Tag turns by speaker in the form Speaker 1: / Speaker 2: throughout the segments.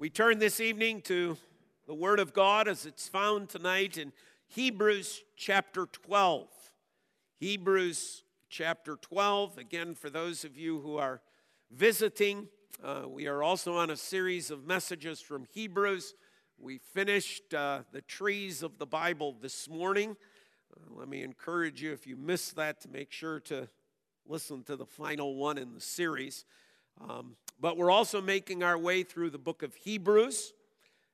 Speaker 1: We turn this evening to the Word of God as it's found tonight in Hebrews chapter 12. Hebrews chapter 12. Again, for those of you who are visiting, uh, we are also on a series of messages from Hebrews. We finished uh, the trees of the Bible this morning. Uh, let me encourage you, if you missed that, to make sure to listen to the final one in the series. Um, but we're also making our way through the book of Hebrews,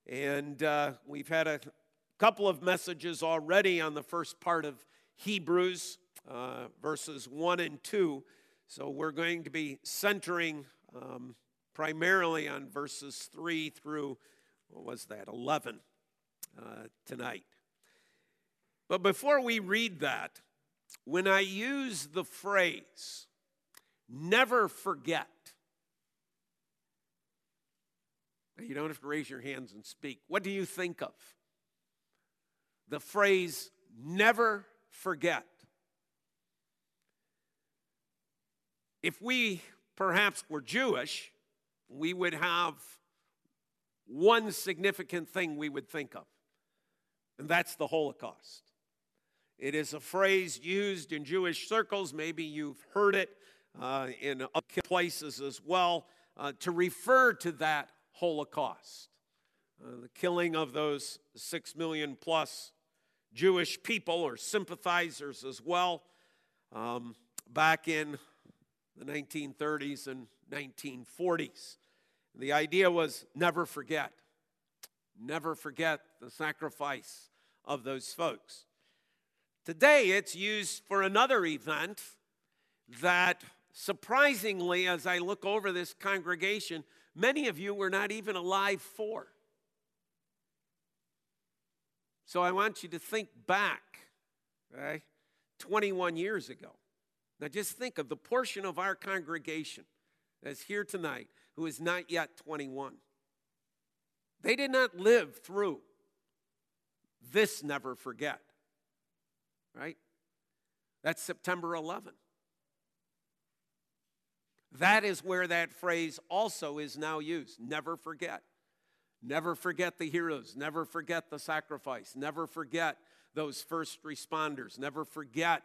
Speaker 1: and uh, we've had a couple of messages already on the first part of Hebrews, uh, verses 1 and 2. So we're going to be centering um, primarily on verses 3 through, what was that, 11 uh, tonight. But before we read that, when I use the phrase, never forget, you don't have to raise your hands and speak. What do you think of? The phrase, never forget. If we perhaps were Jewish, we would have one significant thing we would think of, and that's the Holocaust. It is a phrase used in Jewish circles. Maybe you've heard it uh, in other places as well uh, to refer to that Holocaust, uh, the killing of those six million plus Jewish people or sympathizers as well um, back in the 1930s and 1940s. The idea was never forget, never forget the sacrifice of those folks. Today, it's used for another event that surprisingly, as I look over this congregation, many of you were not even alive for. So I want you to think back, right, 21 years ago. Now just think of the portion of our congregation that's here tonight who is not yet 21. They did not live through this never forget, right? That's September 11th. That is where that phrase also is now used. Never forget. Never forget the heroes. Never forget the sacrifice. Never forget those first responders. Never forget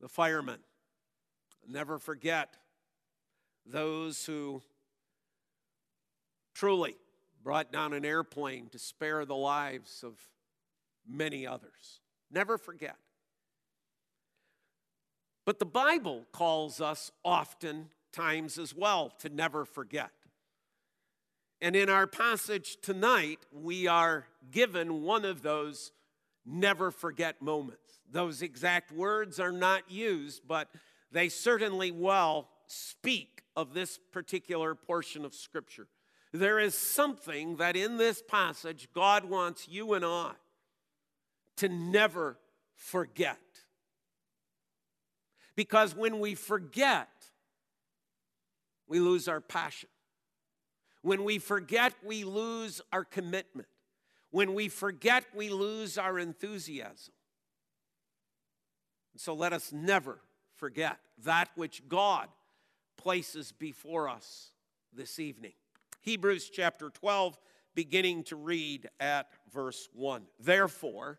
Speaker 1: the firemen. Never forget those who truly brought down an airplane to spare the lives of many others. Never forget. But the Bible calls us often times as well to never forget. And in our passage tonight, we are given one of those never forget moments. Those exact words are not used, but they certainly well speak of this particular portion of Scripture. There is something that in this passage God wants you and I to never forget. Because when we forget, we lose our passion. When we forget, we lose our commitment. When we forget, we lose our enthusiasm. So let us never forget that which God places before us this evening. Hebrews chapter 12, beginning to read at verse 1. Therefore,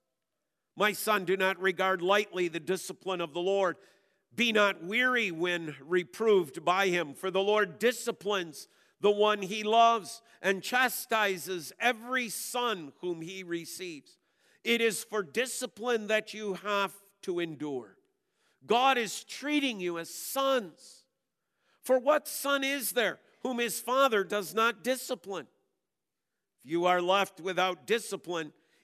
Speaker 1: My son, do not regard lightly the discipline of the Lord be not weary when reproved by him, for the Lord disciplines the one he loves and chastises every son whom he receives. It is for discipline that you have to endure. God is treating you as sons. For what son is there whom his father does not discipline? If you are left without discipline,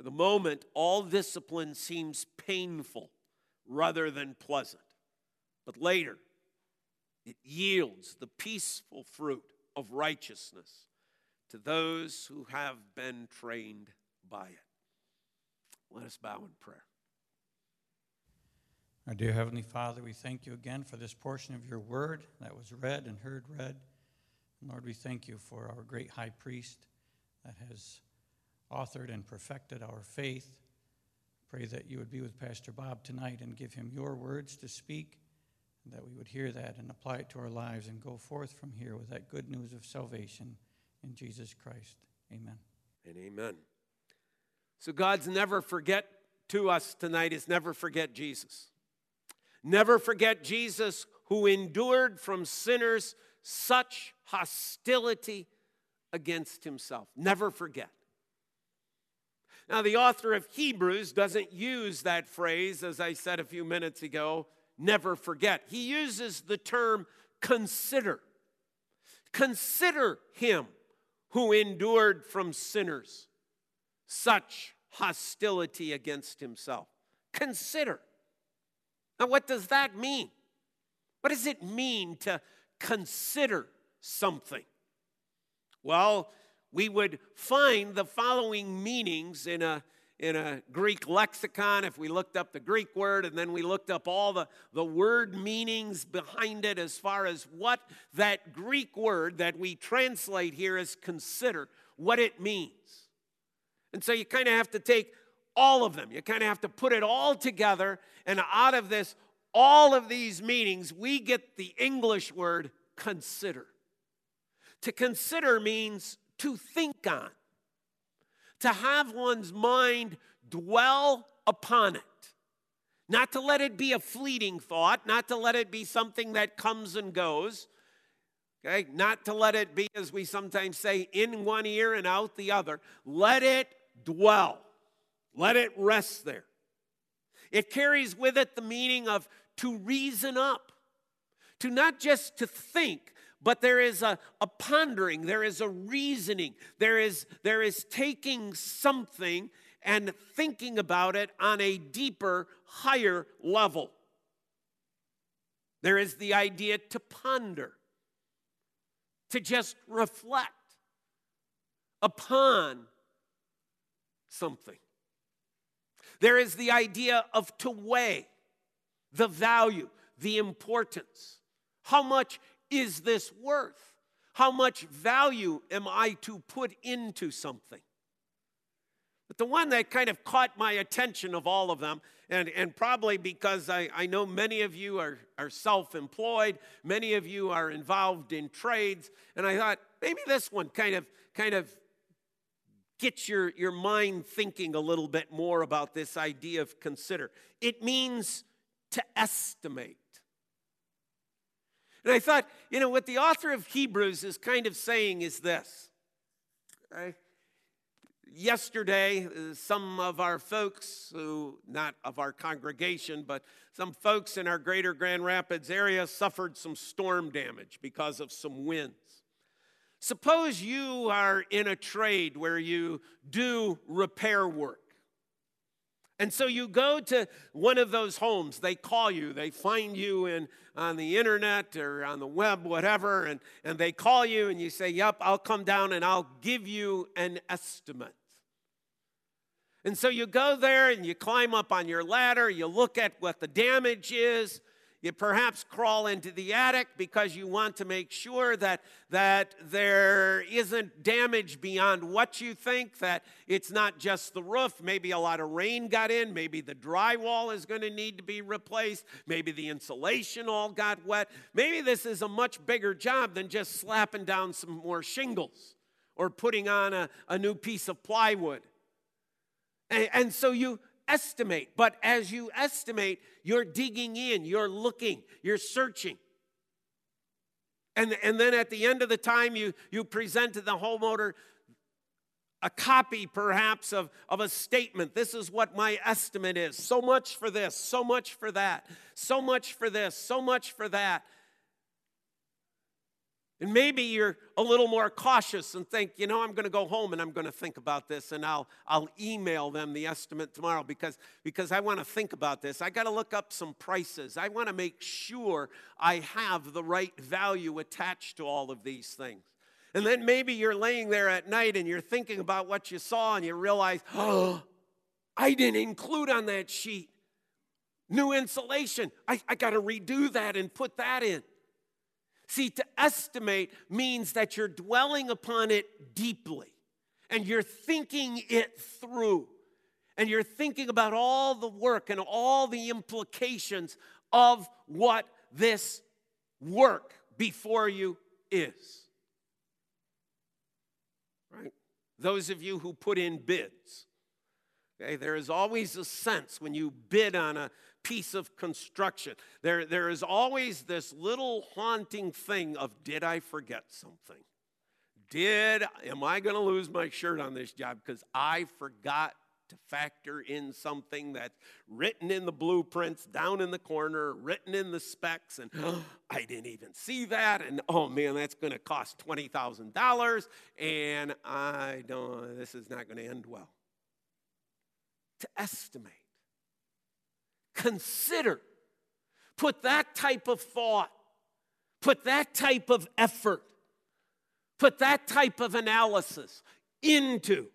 Speaker 1: For the moment, all discipline seems painful rather than pleasant, but later, it yields the peaceful fruit of righteousness to those who have been trained by it. Let us bow in prayer.
Speaker 2: Our dear Heavenly Father, we thank you again for this portion of your word that was read and heard read. Lord, we thank you for our great high priest that has authored and perfected our faith. Pray that you would be with Pastor Bob tonight and give him your words to speak, and that we would hear that and apply it to our lives and go forth from here with that good news of salvation in Jesus Christ. Amen.
Speaker 1: And amen. So God's never forget to us tonight is never forget Jesus. Never forget Jesus who endured from sinners such hostility against himself. Never forget. Now, the author of Hebrews doesn't use that phrase, as I said a few minutes ago, never forget. He uses the term consider. Consider him who endured from sinners such hostility against himself. Consider. Now, what does that mean? What does it mean to consider something? Well, we would find the following meanings in a, in a Greek lexicon if we looked up the Greek word and then we looked up all the, the word meanings behind it as far as what that Greek word that we translate here as consider, what it means. And so you kind of have to take all of them. You kind of have to put it all together, and out of this, all of these meanings, we get the English word consider. To consider means to think on, to have one's mind dwell upon it. Not to let it be a fleeting thought, not to let it be something that comes and goes, okay? Not to let it be, as we sometimes say, in one ear and out the other. Let it dwell, let it rest there. It carries with it the meaning of to reason up, to not just to think, but there is a, a pondering, there is a reasoning, there is, there is taking something and thinking about it on a deeper, higher level. There is the idea to ponder, to just reflect upon something. There is the idea of to weigh the value, the importance. How much is this worth? How much value am I to put into something? But the one that kind of caught my attention of all of them, and, and probably because I, I know many of you are, are self employed, many of you are involved in trades, and I thought maybe this one kind of, kind of gets your, your mind thinking a little bit more about this idea of consider. It means to estimate. And I thought, you know, what the author of Hebrews is kind of saying is this. Yesterday, uh, some of our folks who, not of our congregation, but some folks in our greater Grand Rapids area suffered some storm damage because of some winds. Suppose you are in a trade where you do repair work. And so you go to one of those homes, they call you, they find you in, on the internet or on the web, whatever, and, and they call you and you say, Yep, I'll come down and I'll give you an estimate. And so you go there and you climb up on your ladder, you look at what the damage is, You perhaps crawl into the attic because you want to make sure that, that there isn't damage beyond what you think, that it's not just the roof. Maybe a lot of rain got in. Maybe the drywall is going to need to be replaced. Maybe the insulation all got wet. Maybe this is a much bigger job than just slapping down some more shingles or putting on a, a new piece of plywood. And, and so you, estimate. But as you estimate, you're digging in, you're looking, you're searching. And, and then at the end of the time, you, you present to the homeowner a copy, perhaps, of, of a statement. This is what my estimate is. So much for this, so much for that, so much for this, so much for that. And maybe you're a little more cautious and think, you know, I'm going to go home and I'm going to think about this and I'll, I'll email them the estimate tomorrow because, because I want to think about this. I got to look up some prices. I want to make sure I have the right value attached to all of these things. And then maybe you're laying there at night and you're thinking about what you saw and you realize, oh, I didn't include on that sheet new insulation. I, I got to redo that and put that in. See, to estimate means that you're dwelling upon it deeply and you're thinking it through and you're thinking about all the work and all the implications of what this work before you is. Right? Those of you who put in bids, okay, there is always a sense when you bid on a piece of construction. There, there is always this little haunting thing of, did I forget something? Did, am I going to lose my shirt on this job because I forgot to factor in something that's written in the blueprints down in the corner, written in the specs, and oh, I didn't even see that. And oh man, that's going to cost $20,000, and I don't, this is not going to end well. To estimate consider. Put that type of thought, put that type of effort, put that type of analysis into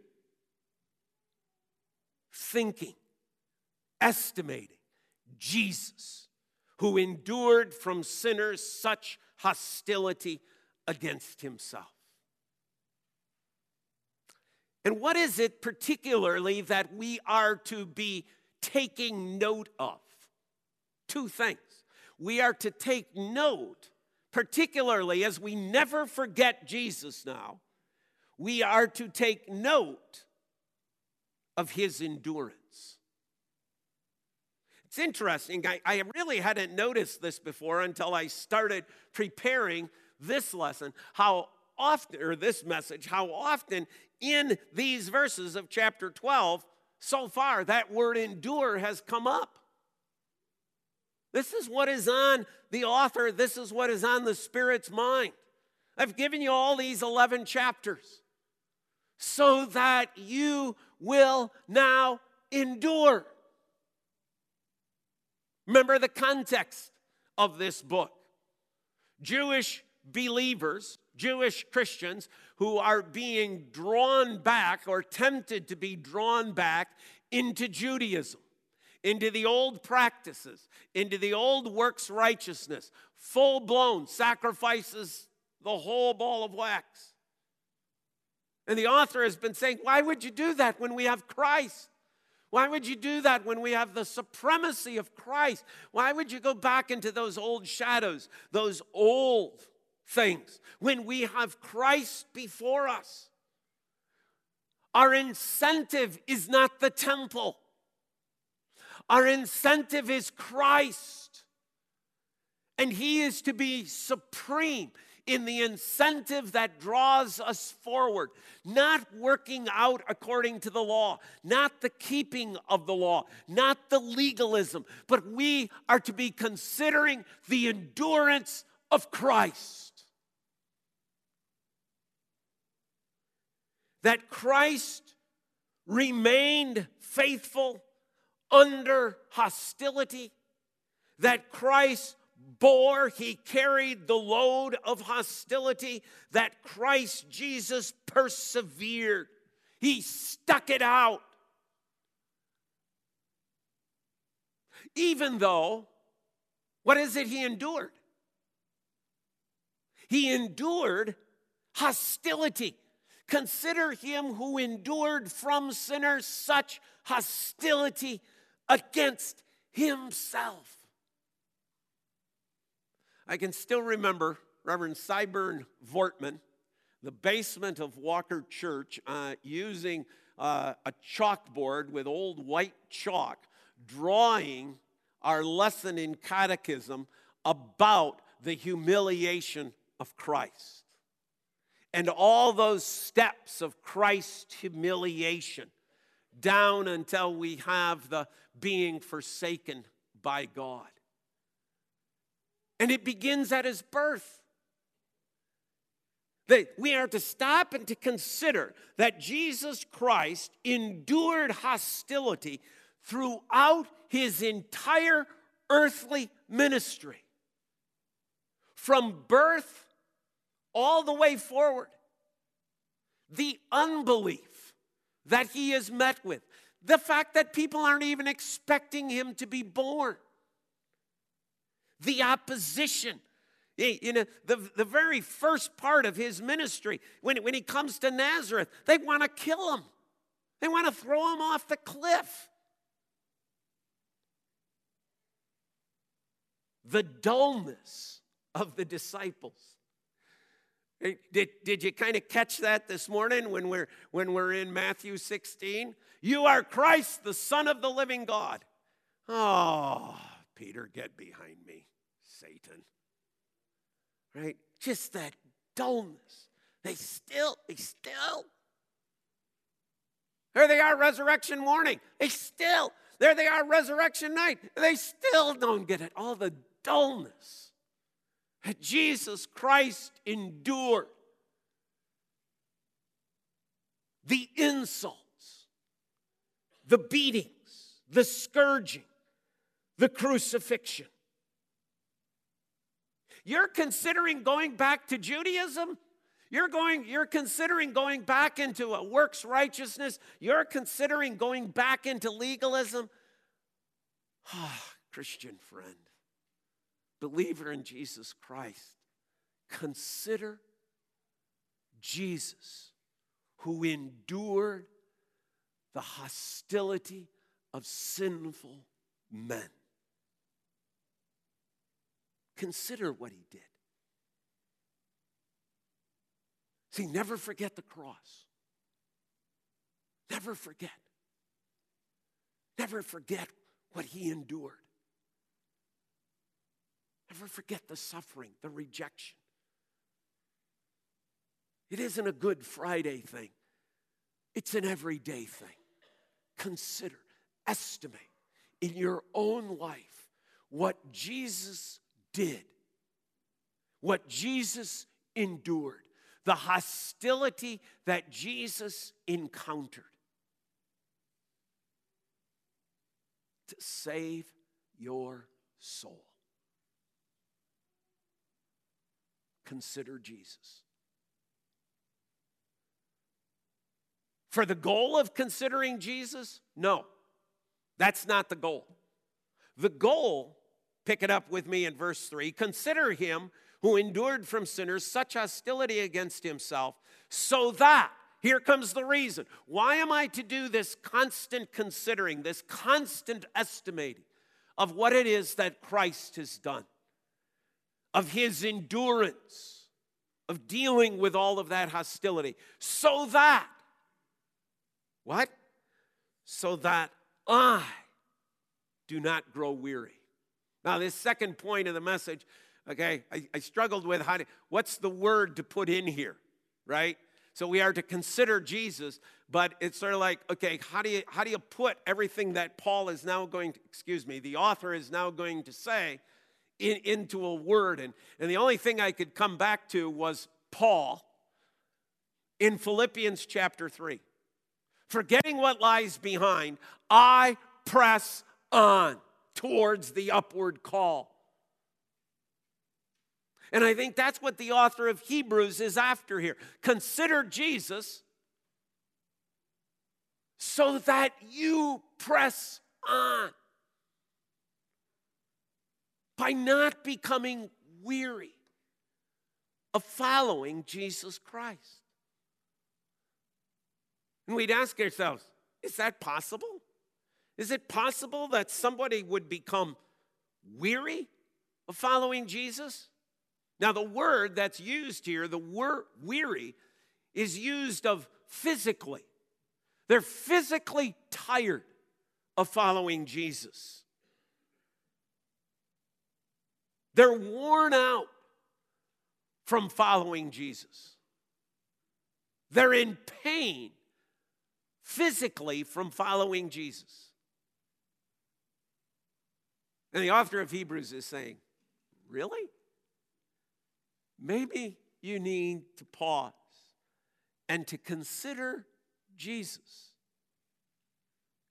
Speaker 1: thinking, estimating Jesus, who endured from sinners such hostility against himself. And what is it particularly that we are to be taking note of. Two things. We are to take note, particularly as we never forget Jesus now, we are to take note of his endurance. It's interesting. I, I, really hadn't noticed this before until I started preparing this lesson. How often, or this message, how often in these verses of chapter 12 so far, that word endure has come up. This is what is on the author, this is what is on the Spirit's mind. I've given you all these 11 chapters so that you will now endure. Remember the context of this book. Jewish believers, Jewish Christians who are being drawn back or tempted to be drawn back into Judaism, into the old practices, into the old works righteousness, full blown sacrifices, the whole ball of wax. And the author has been saying, Why would you do that when we have Christ? Why would you do that when we have the supremacy of Christ? Why would you go back into those old shadows, those old things when we have Christ before us. Our incentive is not the temple, our incentive is Christ. And He is to be supreme in the incentive that draws us forward, not working out according to the law, not the keeping of the law, not the legalism, but we are to be considering the endurance of Christ. That Christ remained faithful under hostility, that Christ bore, he carried the load of hostility, that Christ Jesus persevered. He stuck it out. Even though What is it he endured? He endured hostility. Consider him who endured from sinners such hostility against himself. I can still remember Reverend Cyburn Vortman, the basement of Walker Church, uh, using uh, a chalkboard with old white chalk, drawing our lesson in catechism about the humiliation of Christ. And all those steps of Christ's humiliation down until we have the being forsaken by God. And it begins at his birth. That we are to stop and to consider that Jesus Christ endured hostility throughout his entire earthly ministry. From birth all the way forward. The unbelief that he is met with, the fact that people aren't even expecting him to be born, the opposition. You know, the, the very first part of his ministry, when, when he comes to Nazareth, they want to kill him. They want to throw him off the cliff. The dullness of the disciples. Did, did you kind of catch that this morning when we're, when we're in Matthew 16? You are Christ, the Son of the living God. Oh, Peter, get behind me, Satan. Right? Just that dullness. They still, they still. There they are, resurrection morning. They still, there they are, resurrection night. They still don't get it. All the dullness Jesus Christ endured the insults, the beatings, the scourging, the crucifixion. You're considering going back to Judaism? You're going you're considering going back into a works righteousness? You're considering going back into legalism? Ah, Christian friend believer in Jesus Christ, consider Jesus who endured the hostility of sinful men. Consider what he did. See, never forget the cross. Never forget. Never forget what he endured. Never forget the suffering, the rejection. It isn't a Good Friday thing, it's an everyday thing. Consider, estimate in your own life what Jesus did, what Jesus endured, the hostility that Jesus encountered to save your soul. Consider Jesus. For the goal of considering Jesus? No, that's not the goal. The goal, pick it up with me in verse 3 consider him who endured from sinners such hostility against himself, so that, here comes the reason. Why am I to do this constant considering, this constant estimating of what it is that Christ has done? Of his endurance, of dealing with all of that hostility, so that, what? So that I do not grow weary. Now, this second point of the message, okay, I, I struggled with how to, what's the word to put in here, right? So we are to consider Jesus, but it's sort of like, okay, how do you how do you put everything that Paul is now going to, excuse me, the author is now going to say in, into a word. And, and the only thing I could come back to was Paul in Philippians chapter 3. Forgetting what lies behind, I press on towards the upward call. And I think that's what the author of Hebrews is after here. Consider Jesus so that you press on. By not becoming weary of following Jesus Christ. And we'd ask ourselves, is that possible? Is it possible that somebody would become weary of following Jesus? Now, the word that's used here, the word weary, is used of physically. They're physically tired of following Jesus. They're worn out from following Jesus. They're in pain physically from following Jesus. And the author of Hebrews is saying, Really? Maybe you need to pause and to consider Jesus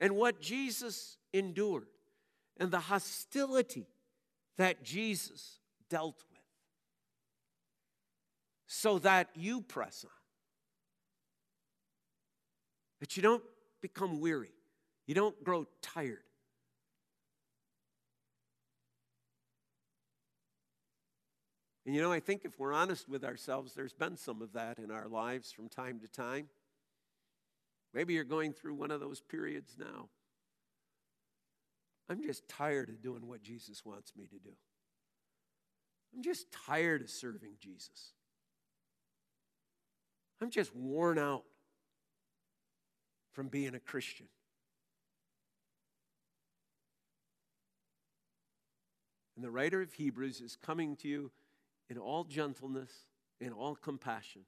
Speaker 1: and what Jesus endured and the hostility that Jesus dealt with so that you press on. That you don't become weary, you don't grow tired. And you know, I think if we're honest with ourselves, there's been some of that in our lives from time to time. Maybe you're going through one of those periods now. I'm just tired of doing what Jesus wants me to do. I'm just tired of serving Jesus. I'm just worn out from being a Christian. And the writer of Hebrews is coming to you in all gentleness, in all compassion,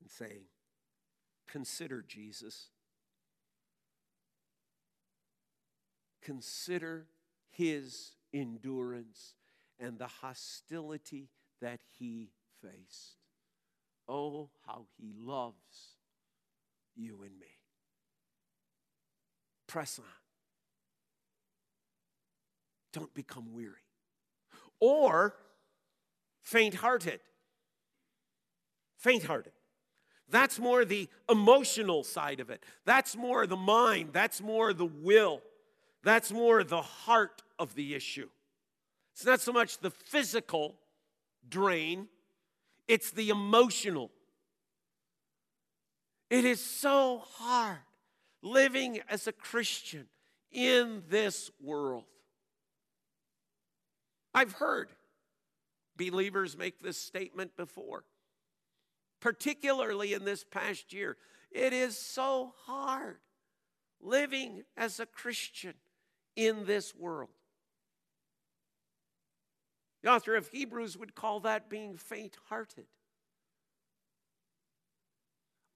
Speaker 1: and saying, Consider Jesus. Consider his endurance and the hostility that he faced. Oh, how he loves you and me. Press on. Don't become weary. Or faint hearted. Faint hearted. That's more the emotional side of it. That's more the mind. That's more the will. That's more the heart of the issue. It's not so much the physical drain, it's the emotional. It is so hard living as a Christian in this world. I've heard believers make this statement before, particularly in this past year. It is so hard living as a Christian in this world. The author of Hebrews would call that being faint hearted,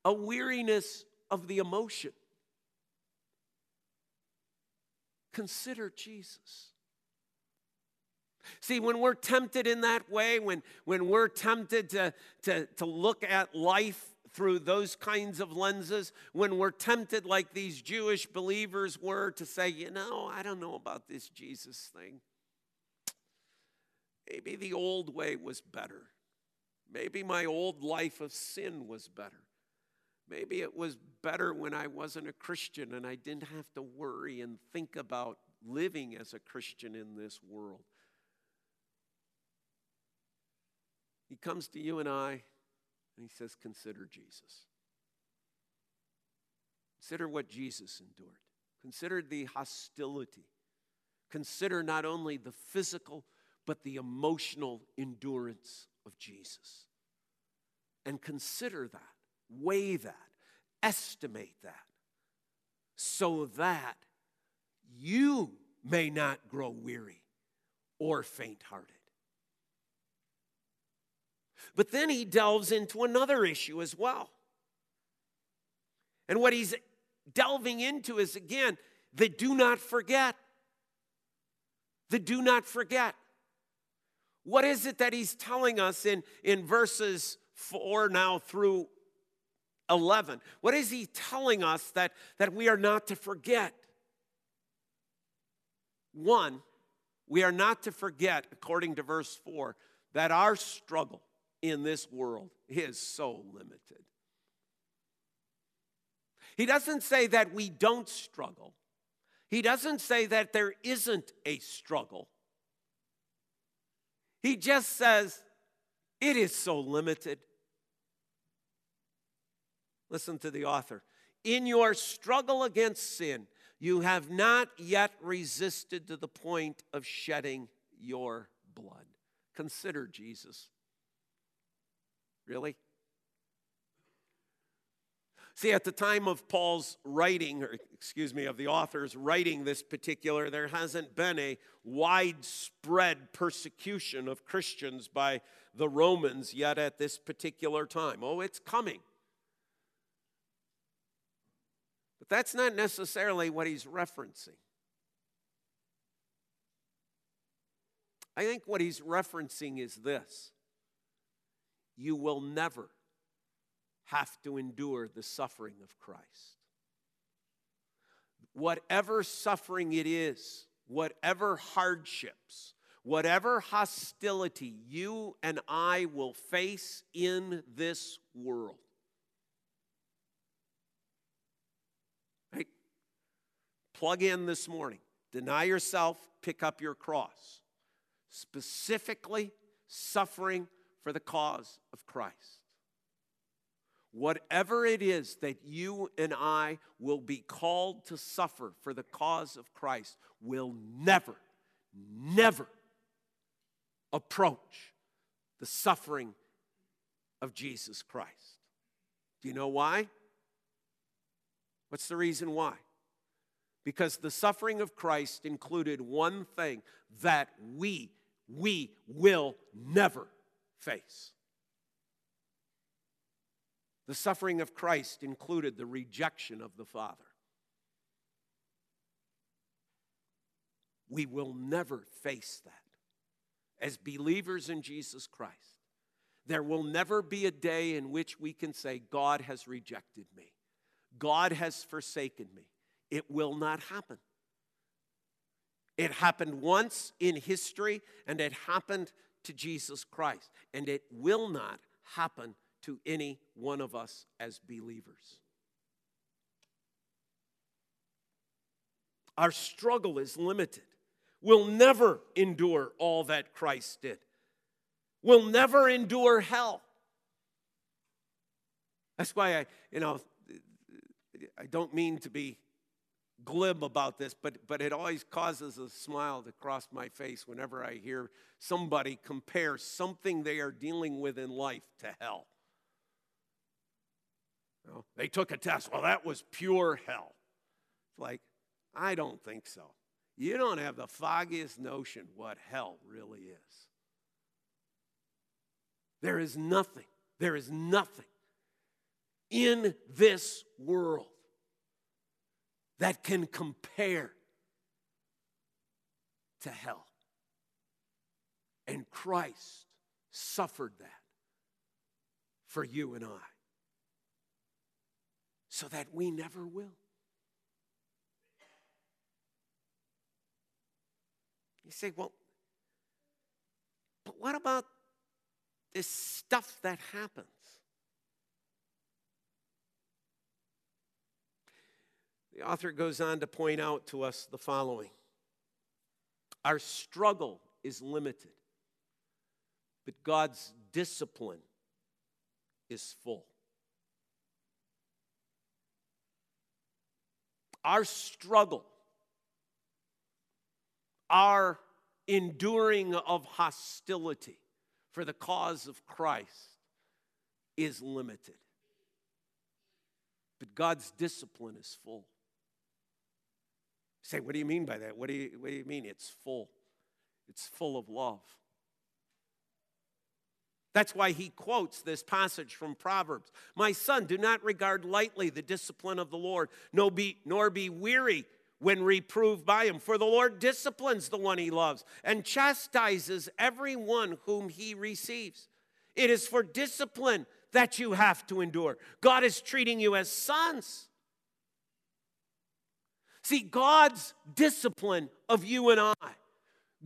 Speaker 1: a weariness of the emotion. Consider Jesus. See, when we're tempted in that way, when, when we're tempted to, to, to look at life through those kinds of lenses, when we're tempted, like these Jewish believers were, to say, you know, I don't know about this Jesus thing. Maybe the old way was better. Maybe my old life of sin was better. Maybe it was better when I wasn't a Christian and I didn't have to worry and think about living as a Christian in this world. He comes to you and I and he says, Consider Jesus. Consider what Jesus endured. Consider the hostility. Consider not only the physical, but the emotional endurance of Jesus. And consider that, weigh that, estimate that, so that you may not grow weary or faint hearted. But then he delves into another issue as well. And what he's delving into is again the do not forget. The do not forget. What is it that he's telling us in, in verses 4 now through 11? What is he telling us that, that we are not to forget? One, we are not to forget, according to verse 4, that our struggle in this world is so limited. He doesn't say that we don't struggle. He doesn't say that there isn't a struggle. He just says, it is so limited. Listen to the author. In your struggle against sin, you have not yet resisted to the point of shedding your blood. Consider Jesus. Really? See, at the time of Paul's writing, or excuse me, of the author's writing this particular, there hasn't been a widespread persecution of Christians by the Romans yet at this particular time. Oh, it's coming. But that's not necessarily what he's referencing. I think what he's referencing is this you will never have to endure the suffering of Christ. Whatever suffering it is, whatever hardships, whatever hostility you and I will face in this world. Plug in this morning. Deny yourself, pick up your cross. Specifically, suffering for the cause of Christ. Whatever it is that you and I will be called to suffer for the cause of Christ will never, never approach the suffering of Jesus Christ. Do you know why? What's the reason why? Because the suffering of Christ included one thing that we, we will never face. The suffering of Christ included the rejection of the Father. We will never face that. As believers in Jesus Christ, there will never be a day in which we can say, God has rejected me, God has forsaken me. It will not happen. It happened once in history, and it happened to Jesus Christ, and it will not happen to any one of us as believers. Our struggle is limited. We'll never endure all that Christ did. We'll never endure hell. That's why I, you know, I don't mean to be glib about this, but, but it always causes a smile to cross my face whenever I hear somebody compare something they are dealing with in life to hell. You know, they took a test. Well, that was pure hell. It's like, I don't think so. You don't have the foggiest notion what hell really is. There is nothing, there is nothing in this world that can compare to hell. And Christ suffered that for you and I so that we never will. You say, well, but what about this stuff that happens? The author goes on to point out to us the following Our struggle is limited, but God's discipline is full. our struggle, our enduring of hostility for the cause of Christ is limited. But God's discipline is full. Say, what do you mean by that? What do you, what do you mean it's full? It's full of love. That's why he quotes this passage from Proverbs My son, do not regard lightly the discipline of the Lord, nor be, nor be weary when reproved by him. For the Lord disciplines the one he loves and chastises every one whom he receives. It is for discipline that you have to endure. God is treating you as sons. See, God's discipline of you and I,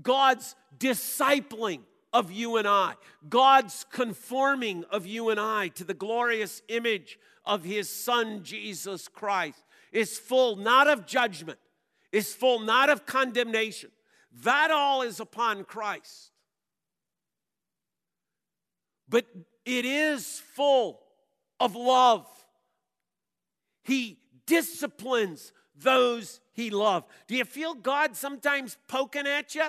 Speaker 1: God's discipling of you and I, God's conforming of you and I to the glorious image of his Son, Jesus Christ, is full not of judgment, is full not of condemnation. That all is upon Christ. but it is full of love. He disciplines those he loves. Do you feel God sometimes poking at you?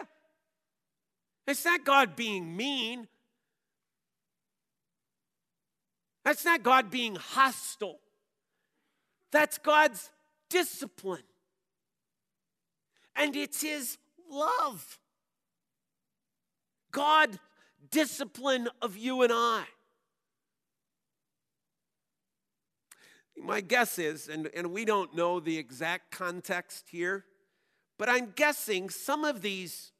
Speaker 1: It's not God being mean. That's not God being hostile. That's God's discipline. And it's His love. God discipline of you and I. My guess is, and, and we don't know the exact context here, but I'm guessing some of these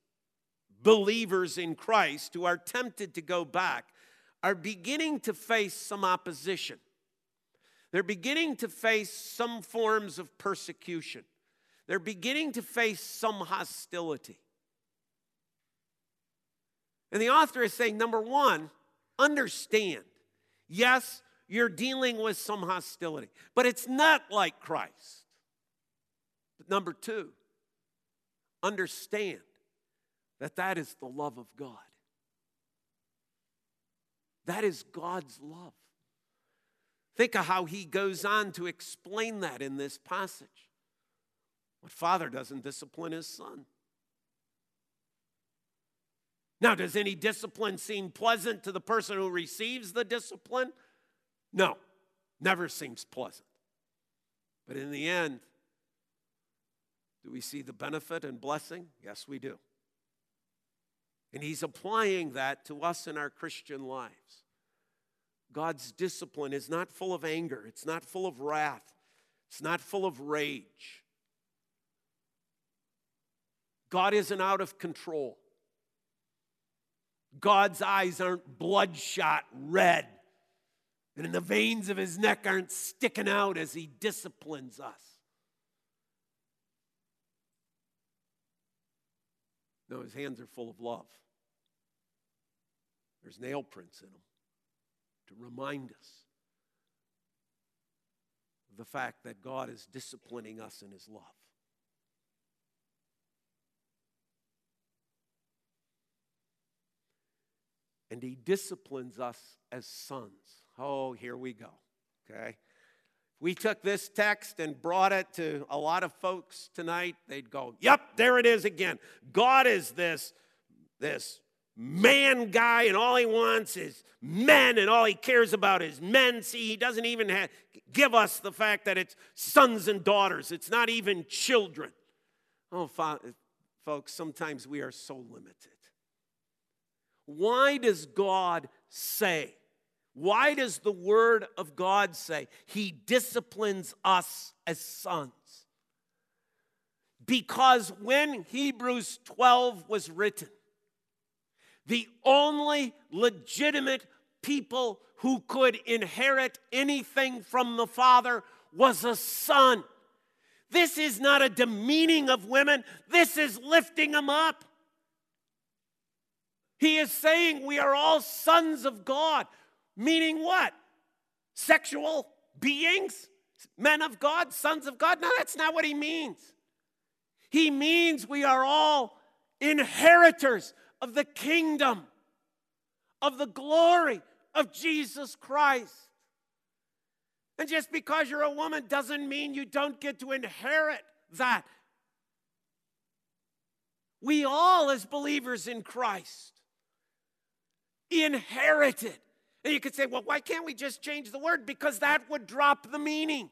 Speaker 1: believers in Christ who are tempted to go back are beginning to face some opposition. They're beginning to face some forms of persecution. They're beginning to face some hostility. And the author is saying number one, understand. Yes, you're dealing with some hostility, but it's not like Christ. But number two, understand that that is the love of God. That is God's love. Think of how he goes on to explain that in this passage. What father doesn't discipline his son? Now, does any discipline seem pleasant to the person who receives the discipline? No, never seems pleasant. But in the end, do we see the benefit and blessing? Yes, we do. And he's applying that to us in our Christian lives. God's discipline is not full of anger, it's not full of wrath, it's not full of rage. God isn't out of control. God's eyes aren't bloodshot red, and the veins of his neck aren't sticking out as he disciplines us. No, his hands are full of love. There's nail prints in them to remind us of the fact that God is disciplining us in his love. and he disciplines us as sons. Oh, here we go. Okay. We took this text and brought it to a lot of folks tonight. They'd go, "Yep, there it is again. God is this this man guy and all he wants is men and all he cares about is men. See, he doesn't even have, give us the fact that it's sons and daughters. It's not even children." Oh, folks, sometimes we are so limited. Why does God say? Why does the Word of God say He disciplines us as sons? Because when Hebrews 12 was written, the only legitimate people who could inherit anything from the Father was a son. This is not a demeaning of women, this is lifting them up. He is saying we are all sons of God, meaning what? Sexual beings? Men of God, sons of God? No, that's not what he means. He means we are all inheritors of the kingdom, of the glory of Jesus Christ. And just because you're a woman doesn't mean you don't get to inherit that. We all, as believers in Christ, inherited. And you could say, well, why can't we just change the word? Because that would drop the meaning.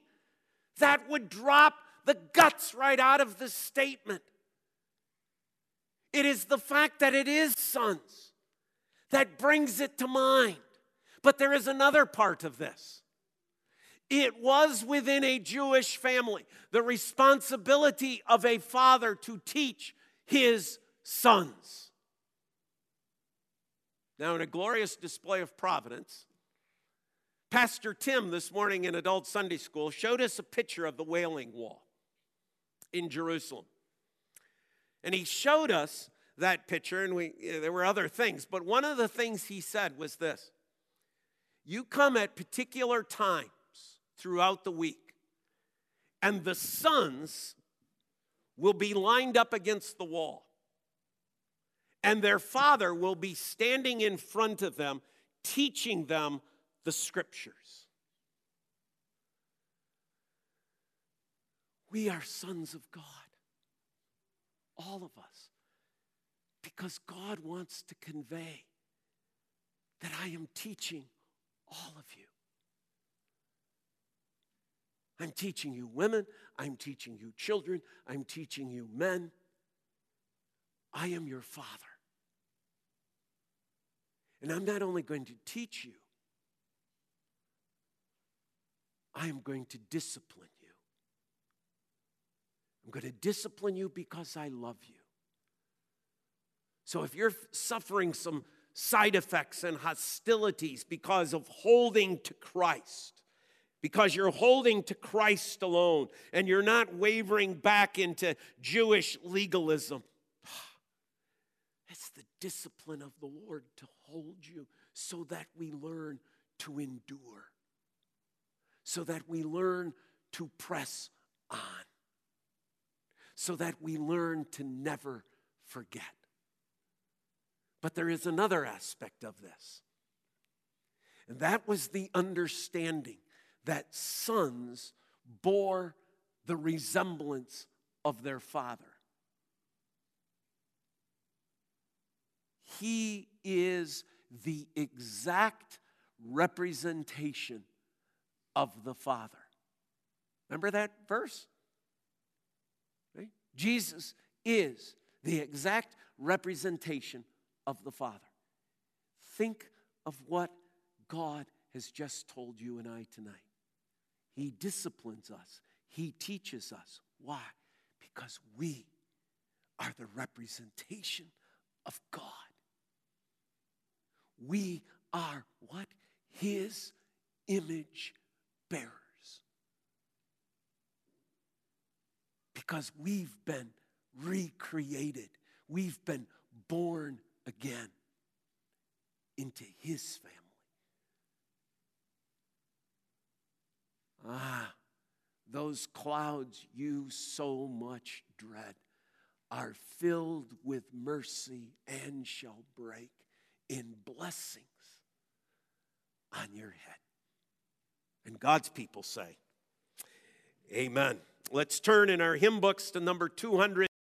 Speaker 1: That would drop the guts right out of the statement. It is the fact that it is sons that brings it to mind. But there is another part of this. It was within a Jewish family the responsibility of a father to teach his sons. Now, in a glorious display of providence, Pastor Tim this morning in adult Sunday school showed us a picture of the Wailing Wall in Jerusalem. And he showed us that picture, and we, eh, there were other things, but one of the things he said was this You come at particular times throughout the week, and the sons will be lined up against the wall and their father will be standing in front of them, teaching them the scriptures. We are sons of God, all of us, because God wants to convey that I am teaching all of you. I'm teaching you women, I'm teaching you children, I'm teaching you men. I am your father. And I'm not only going to teach you, I am going to discipline you. I'm going to discipline you because I love you. So if you're suffering some side effects and hostilities because of holding to Christ, because you're holding to Christ alone and you're not wavering back into Jewish legalism. Discipline of the Lord to hold you so that we learn to endure, so that we learn to press on, so that we learn to never forget. But there is another aspect of this, and that was the understanding that sons bore the resemblance of their father. He is the exact representation of the Father. Remember that verse? Right? Jesus is the exact representation of the Father. Think of what God has just told you and I tonight. He disciplines us, He teaches us. Why? Because we are the representation of God. We are what? His image bearers. Because we've been recreated, we've been born again into His family. Ah, those clouds you so much dread are filled with mercy and shall break in blessings on your head. And God's people say, Amen. Let's turn in our hymn books to number 200.